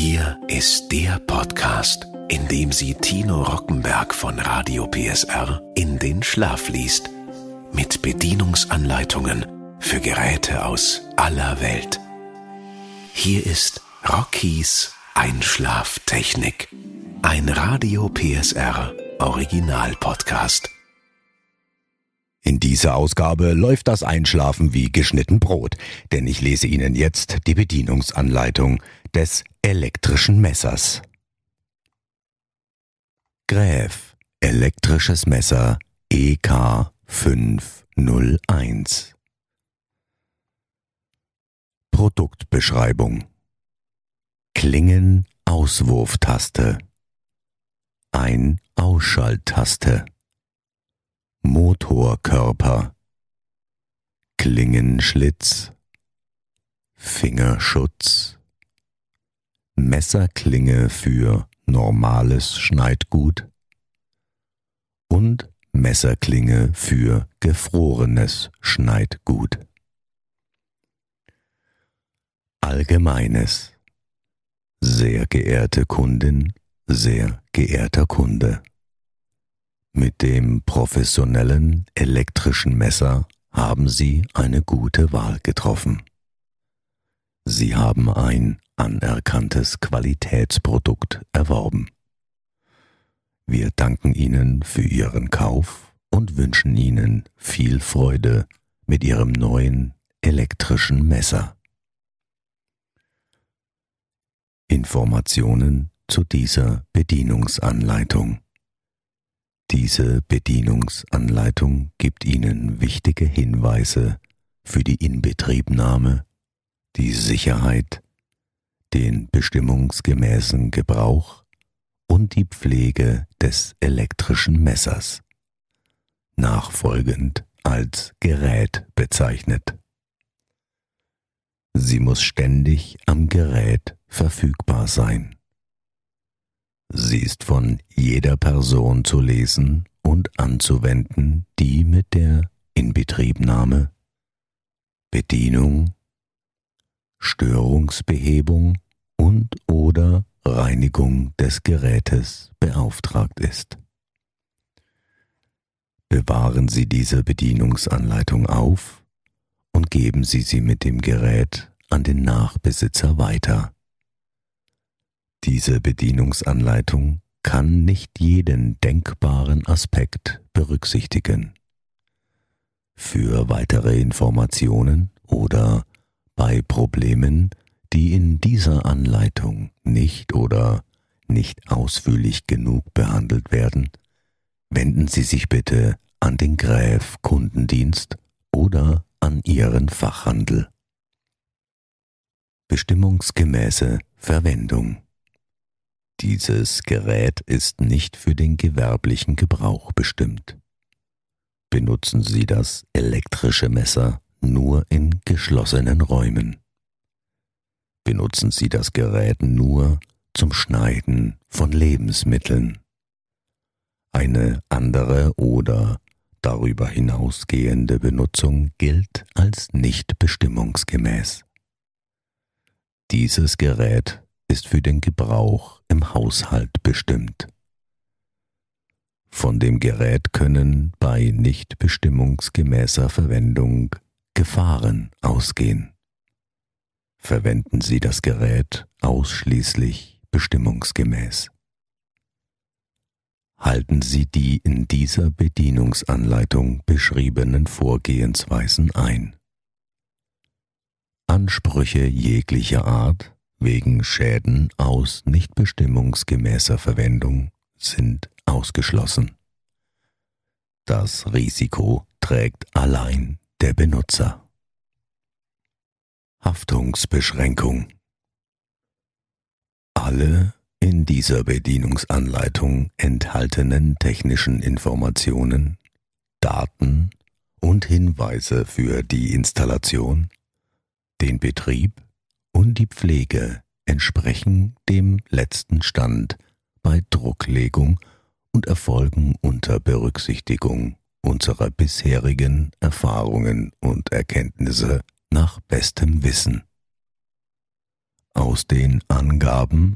Hier ist der Podcast, in dem sie Tino Rockenberg von Radio PSR in den Schlaf liest. Mit Bedienungsanleitungen für Geräte aus aller Welt. Hier ist Rockies Einschlaftechnik. Ein Radio PSR Original Podcast. In dieser Ausgabe läuft das Einschlafen wie geschnitten Brot, denn ich lese Ihnen jetzt die Bedienungsanleitung des elektrischen Messers. Gräf. Elektrisches Messer EK 501 Produktbeschreibung. Klingen Auswurftaste. Ein Ausschalttaste. Motorkörper. Klingenschlitz. Fingerschutz Messerklinge für normales Schneidgut und Messerklinge für gefrorenes Schneidgut. Allgemeines Sehr geehrte Kundin, sehr geehrter Kunde. Mit dem professionellen elektrischen Messer haben Sie eine gute Wahl getroffen. Sie haben ein anerkanntes Qualitätsprodukt erworben. Wir danken Ihnen für Ihren Kauf und wünschen Ihnen viel Freude mit Ihrem neuen elektrischen Messer. Informationen zu dieser Bedienungsanleitung. Diese Bedienungsanleitung gibt Ihnen wichtige Hinweise für die Inbetriebnahme, die Sicherheit, den bestimmungsgemäßen Gebrauch und die Pflege des elektrischen Messers, nachfolgend als Gerät bezeichnet. Sie muss ständig am Gerät verfügbar sein. Sie ist von jeder Person zu lesen und anzuwenden, die mit der Inbetriebnahme, Bedienung, Störungsbehebung und oder Reinigung des Gerätes beauftragt ist. Bewahren Sie diese Bedienungsanleitung auf und geben Sie sie mit dem Gerät an den Nachbesitzer weiter. Diese Bedienungsanleitung kann nicht jeden denkbaren Aspekt berücksichtigen. Für weitere Informationen oder bei Problemen, die in dieser Anleitung nicht oder nicht ausführlich genug behandelt werden, wenden Sie sich bitte an den Gräf Kundendienst oder an Ihren Fachhandel. Bestimmungsgemäße Verwendung dieses Gerät ist nicht für den gewerblichen Gebrauch bestimmt. Benutzen Sie das elektrische Messer nur in geschlossenen Räumen. Benutzen Sie das Gerät nur zum Schneiden von Lebensmitteln. Eine andere oder darüber hinausgehende Benutzung gilt als nicht bestimmungsgemäß. Dieses Gerät ist für den Gebrauch im Haushalt bestimmt. Von dem Gerät können bei nicht bestimmungsgemäßer Verwendung Gefahren ausgehen. Verwenden Sie das Gerät ausschließlich bestimmungsgemäß. Halten Sie die in dieser Bedienungsanleitung beschriebenen Vorgehensweisen ein. Ansprüche jeglicher Art wegen Schäden aus nicht bestimmungsgemäßer Verwendung sind ausgeschlossen. Das Risiko trägt allein der Benutzer. Haftungsbeschränkung Alle in dieser Bedienungsanleitung enthaltenen technischen Informationen, Daten und Hinweise für die Installation, den Betrieb und die Pflege entsprechen dem letzten Stand bei Drucklegung und erfolgen unter Berücksichtigung unserer bisherigen Erfahrungen und Erkenntnisse nach bestem Wissen. aus den Angaben,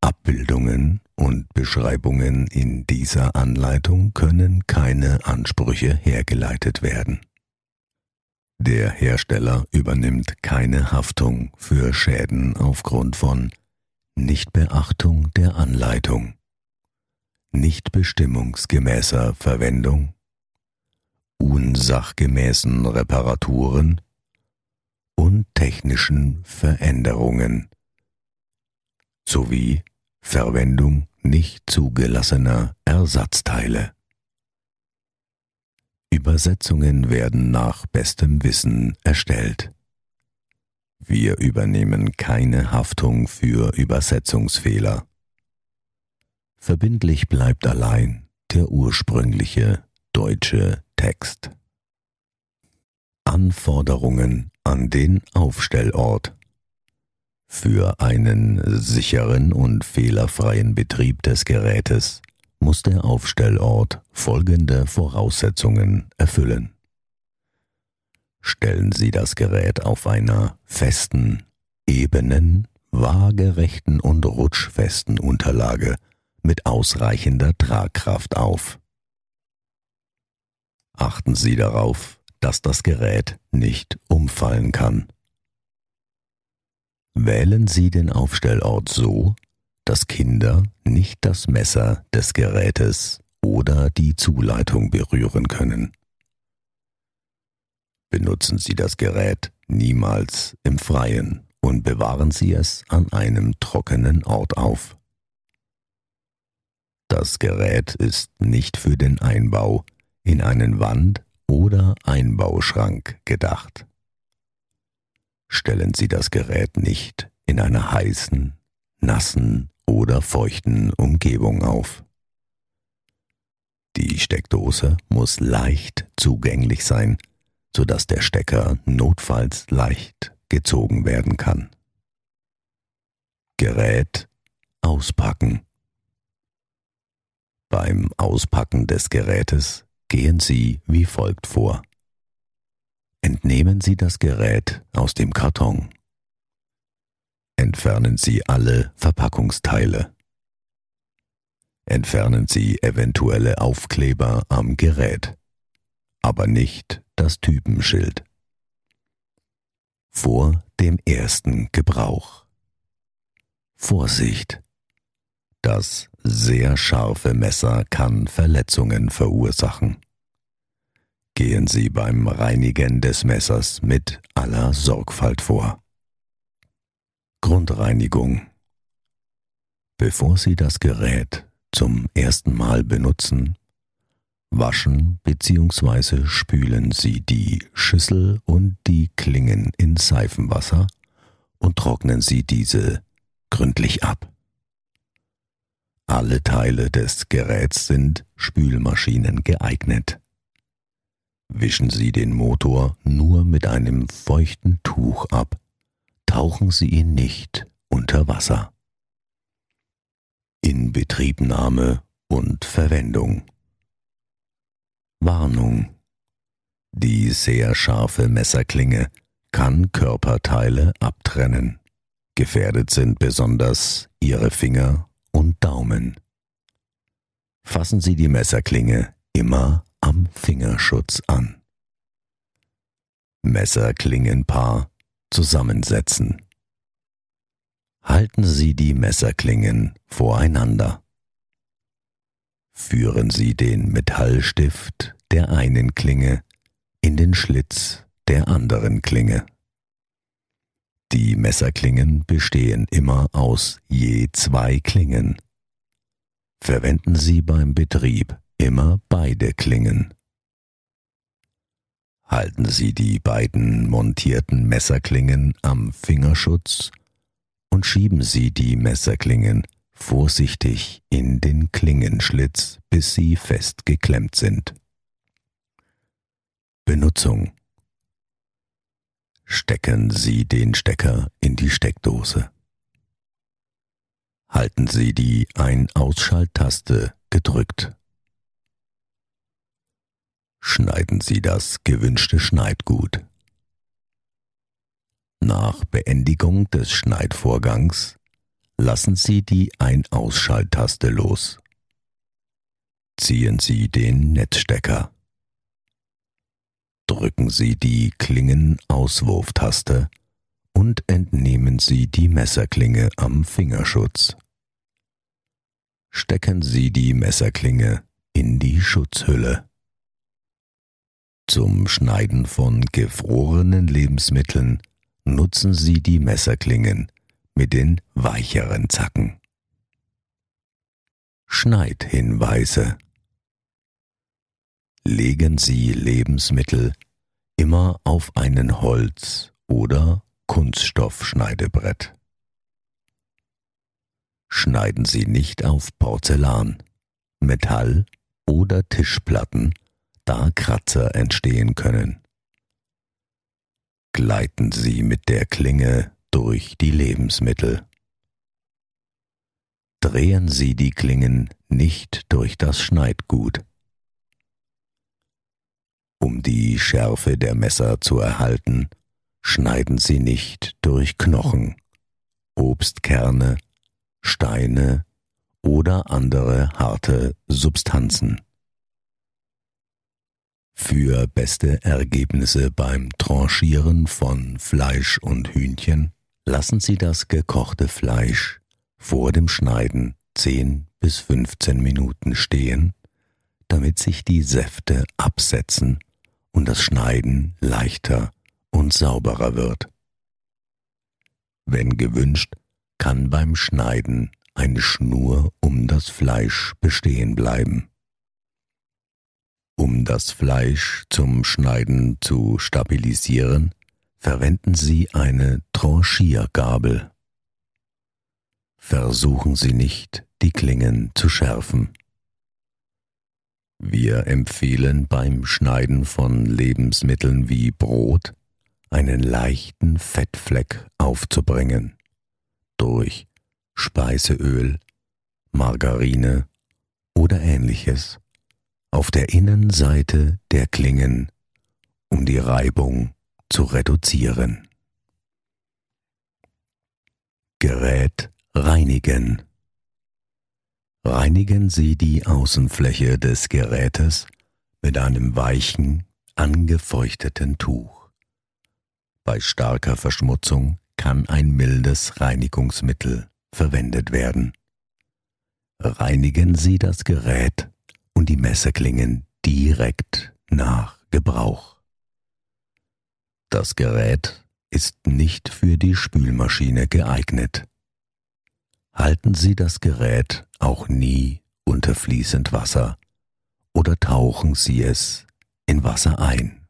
Abbildungen und Beschreibungen in dieser Anleitung können keine Ansprüche hergeleitet werden. Der Hersteller übernimmt keine Haftung für Schäden aufgrund von Nichtbeachtung der Anleitung, nicht bestimmungsgemäßer Verwendung, unsachgemäßen Reparaturen und technischen Veränderungen sowie Verwendung nicht zugelassener Ersatzteile. Übersetzungen werden nach bestem Wissen erstellt. Wir übernehmen keine Haftung für Übersetzungsfehler. Verbindlich bleibt allein der ursprüngliche deutsche Text. Anforderungen an den Aufstellort Für einen sicheren und fehlerfreien Betrieb des Gerätes muss der Aufstellort folgende Voraussetzungen erfüllen. Stellen Sie das Gerät auf einer festen, ebenen, waagerechten und rutschfesten Unterlage mit ausreichender Tragkraft auf. Achten Sie darauf, dass das Gerät nicht umfallen kann. Wählen Sie den Aufstellort so, dass Kinder nicht das Messer des Gerätes oder die Zuleitung berühren können. Benutzen Sie das Gerät niemals im Freien und bewahren Sie es an einem trockenen Ort auf. Das Gerät ist nicht für den Einbau in einen Wand- oder Einbauschrank gedacht. Stellen Sie das Gerät nicht in einer heißen, nassen oder feuchten Umgebung auf. Die Steckdose muss leicht zugänglich sein, sodass der Stecker notfalls leicht gezogen werden kann. Gerät auspacken. Beim Auspacken des Gerätes gehen Sie wie folgt vor. Entnehmen Sie das Gerät aus dem Karton. Entfernen Sie alle Verpackungsteile. Entfernen Sie eventuelle Aufkleber am Gerät, aber nicht das Typenschild. Vor dem ersten Gebrauch. Vorsicht! Das sehr scharfe Messer kann Verletzungen verursachen. Gehen Sie beim Reinigen des Messers mit aller Sorgfalt vor. Grundreinigung. Bevor Sie das Gerät zum ersten Mal benutzen, waschen bzw. spülen Sie die Schüssel und die Klingen in Seifenwasser und trocknen Sie diese gründlich ab. Alle Teile des Geräts sind Spülmaschinen geeignet. Wischen Sie den Motor nur mit einem feuchten Tuch ab tauchen Sie ihn nicht unter Wasser. Inbetriebnahme und Verwendung. Warnung. Die sehr scharfe Messerklinge kann Körperteile abtrennen. Gefährdet sind besonders Ihre Finger und Daumen. Fassen Sie die Messerklinge immer am Fingerschutz an. Messerklingenpaar zusammensetzen. Halten Sie die Messerklingen voreinander. Führen Sie den Metallstift der einen Klinge in den Schlitz der anderen Klinge. Die Messerklingen bestehen immer aus je zwei Klingen. Verwenden Sie beim Betrieb immer beide Klingen halten Sie die beiden montierten Messerklingen am Fingerschutz und schieben Sie die Messerklingen vorsichtig in den Klingenschlitz, bis sie fest geklemmt sind. Benutzung Stecken Sie den Stecker in die Steckdose. Halten Sie die Ein-Ausschalttaste gedrückt schneiden Sie das gewünschte Schneidgut. Nach Beendigung des Schneidvorgangs lassen Sie die Ein-Ausschalttaste los. Ziehen Sie den Netzstecker. Drücken Sie die Klingenauswurftaste und entnehmen Sie die Messerklinge am Fingerschutz. Stecken Sie die Messerklinge in die Schutzhülle. Zum Schneiden von gefrorenen Lebensmitteln nutzen Sie die Messerklingen mit den weicheren Zacken. Schneidhinweise Legen Sie Lebensmittel immer auf einen Holz- oder Kunststoffschneidebrett. Schneiden Sie nicht auf Porzellan, Metall oder Tischplatten, da Kratzer entstehen können. Gleiten Sie mit der Klinge durch die Lebensmittel. Drehen Sie die Klingen nicht durch das Schneidgut. Um die Schärfe der Messer zu erhalten, schneiden Sie nicht durch Knochen, Obstkerne, Steine oder andere harte Substanzen. Für beste Ergebnisse beim Tranchieren von Fleisch und Hühnchen lassen Sie das gekochte Fleisch vor dem Schneiden 10 bis 15 Minuten stehen, damit sich die Säfte absetzen und das Schneiden leichter und sauberer wird. Wenn gewünscht, kann beim Schneiden eine Schnur um das Fleisch bestehen bleiben. Um das Fleisch zum Schneiden zu stabilisieren, verwenden Sie eine Tranchiergabel. Versuchen Sie nicht, die Klingen zu schärfen. Wir empfehlen beim Schneiden von Lebensmitteln wie Brot einen leichten Fettfleck aufzubringen durch Speiseöl, Margarine oder ähnliches auf der Innenseite der Klingen, um die Reibung zu reduzieren. Gerät reinigen. Reinigen Sie die Außenfläche des Gerätes mit einem weichen, angefeuchteten Tuch. Bei starker Verschmutzung kann ein mildes Reinigungsmittel verwendet werden. Reinigen Sie das Gerät und die Messerklingen direkt nach Gebrauch. Das Gerät ist nicht für die Spülmaschine geeignet. Halten Sie das Gerät auch nie unter fließend Wasser oder tauchen Sie es in Wasser ein.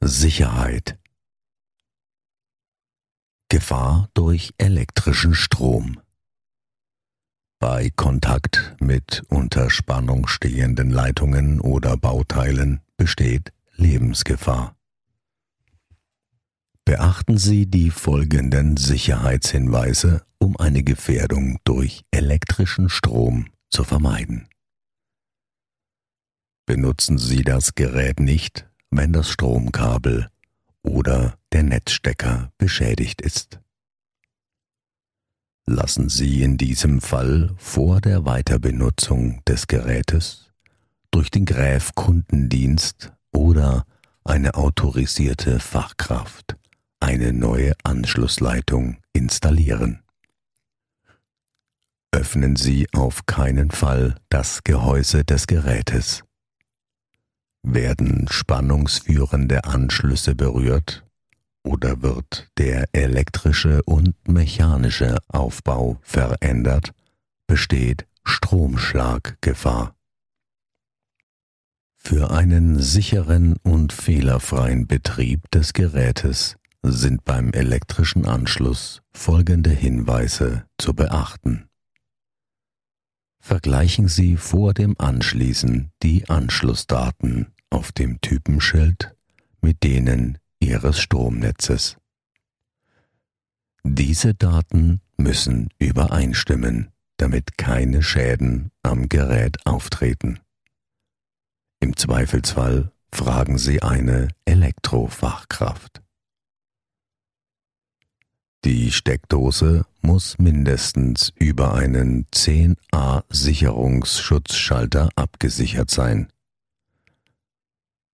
Sicherheit Gefahr durch elektrischen Strom. Bei Kontakt mit unter Spannung stehenden Leitungen oder Bauteilen besteht Lebensgefahr. Beachten Sie die folgenden Sicherheitshinweise, um eine Gefährdung durch elektrischen Strom zu vermeiden. Benutzen Sie das Gerät nicht, wenn das Stromkabel oder der Netzstecker beschädigt ist. Lassen Sie in diesem Fall vor der Weiterbenutzung des Gerätes durch den Gräf Kundendienst oder eine autorisierte Fachkraft eine neue Anschlussleitung installieren. Öffnen Sie auf keinen Fall das Gehäuse des Gerätes. Werden spannungsführende Anschlüsse berührt oder wird der elektrische und mechanische Aufbau verändert, besteht Stromschlaggefahr. Für einen sicheren und fehlerfreien Betrieb des Gerätes sind beim elektrischen Anschluss folgende Hinweise zu beachten. Vergleichen Sie vor dem Anschließen die Anschlussdaten auf dem Typenschild mit denen Ihres Stromnetzes. Diese Daten müssen übereinstimmen, damit keine Schäden am Gerät auftreten. Im Zweifelsfall fragen Sie eine Elektrofachkraft. Die Steckdose muss mindestens über einen 10a Sicherungsschutzschalter abgesichert sein.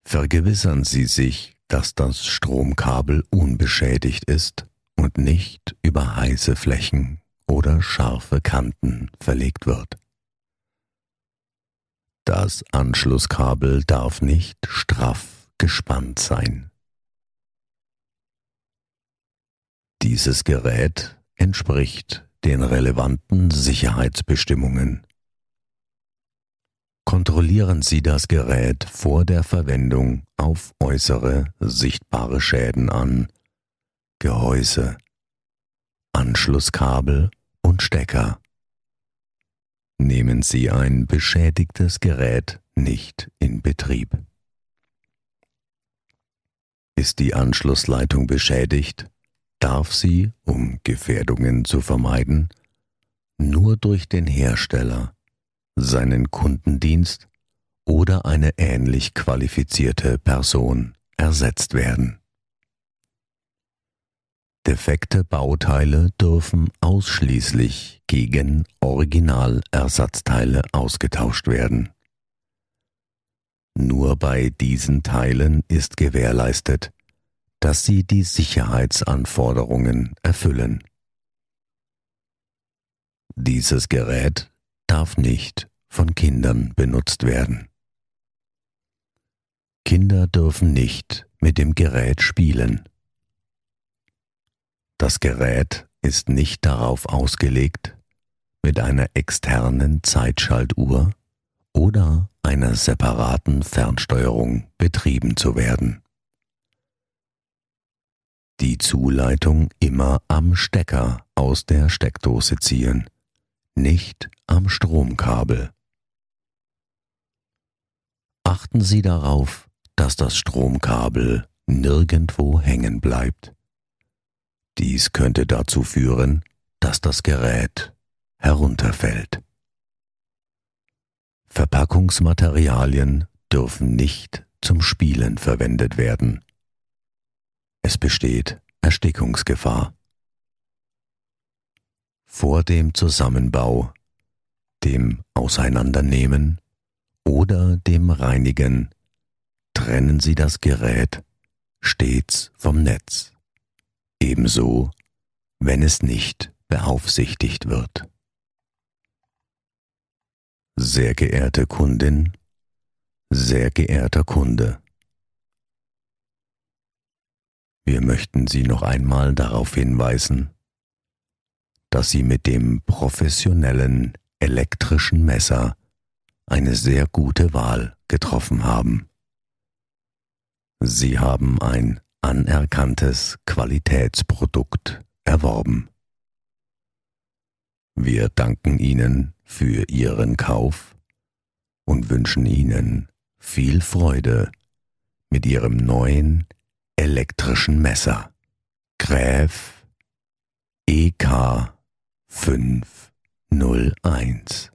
Vergewissern Sie sich, dass das Stromkabel unbeschädigt ist und nicht über heiße Flächen oder scharfe Kanten verlegt wird. Das Anschlusskabel darf nicht straff gespannt sein. Dieses Gerät entspricht den relevanten Sicherheitsbestimmungen. Kontrollieren Sie das Gerät vor der Verwendung auf äußere sichtbare Schäden an, Gehäuse, Anschlusskabel und Stecker. Nehmen Sie ein beschädigtes Gerät nicht in Betrieb. Ist die Anschlussleitung beschädigt, darf sie, um Gefährdungen zu vermeiden, nur durch den Hersteller seinen Kundendienst oder eine ähnlich qualifizierte Person ersetzt werden. Defekte Bauteile dürfen ausschließlich gegen Originalersatzteile ausgetauscht werden. Nur bei diesen Teilen ist gewährleistet, dass sie die Sicherheitsanforderungen erfüllen. Dieses Gerät darf nicht von Kindern benutzt werden. Kinder dürfen nicht mit dem Gerät spielen. Das Gerät ist nicht darauf ausgelegt, mit einer externen Zeitschaltuhr oder einer separaten Fernsteuerung betrieben zu werden. Die Zuleitung immer am Stecker aus der Steckdose ziehen nicht am Stromkabel. Achten Sie darauf, dass das Stromkabel nirgendwo hängen bleibt. Dies könnte dazu führen, dass das Gerät herunterfällt. Verpackungsmaterialien dürfen nicht zum Spielen verwendet werden. Es besteht Erstickungsgefahr. Vor dem Zusammenbau, dem Auseinandernehmen oder dem Reinigen trennen Sie das Gerät stets vom Netz, ebenso wenn es nicht beaufsichtigt wird. Sehr geehrte Kundin, sehr geehrter Kunde, wir möchten Sie noch einmal darauf hinweisen, dass Sie mit dem professionellen elektrischen Messer eine sehr gute Wahl getroffen haben. Sie haben ein anerkanntes Qualitätsprodukt erworben. Wir danken Ihnen für Ihren Kauf und wünschen Ihnen viel Freude mit Ihrem neuen elektrischen Messer. Gräf EK 501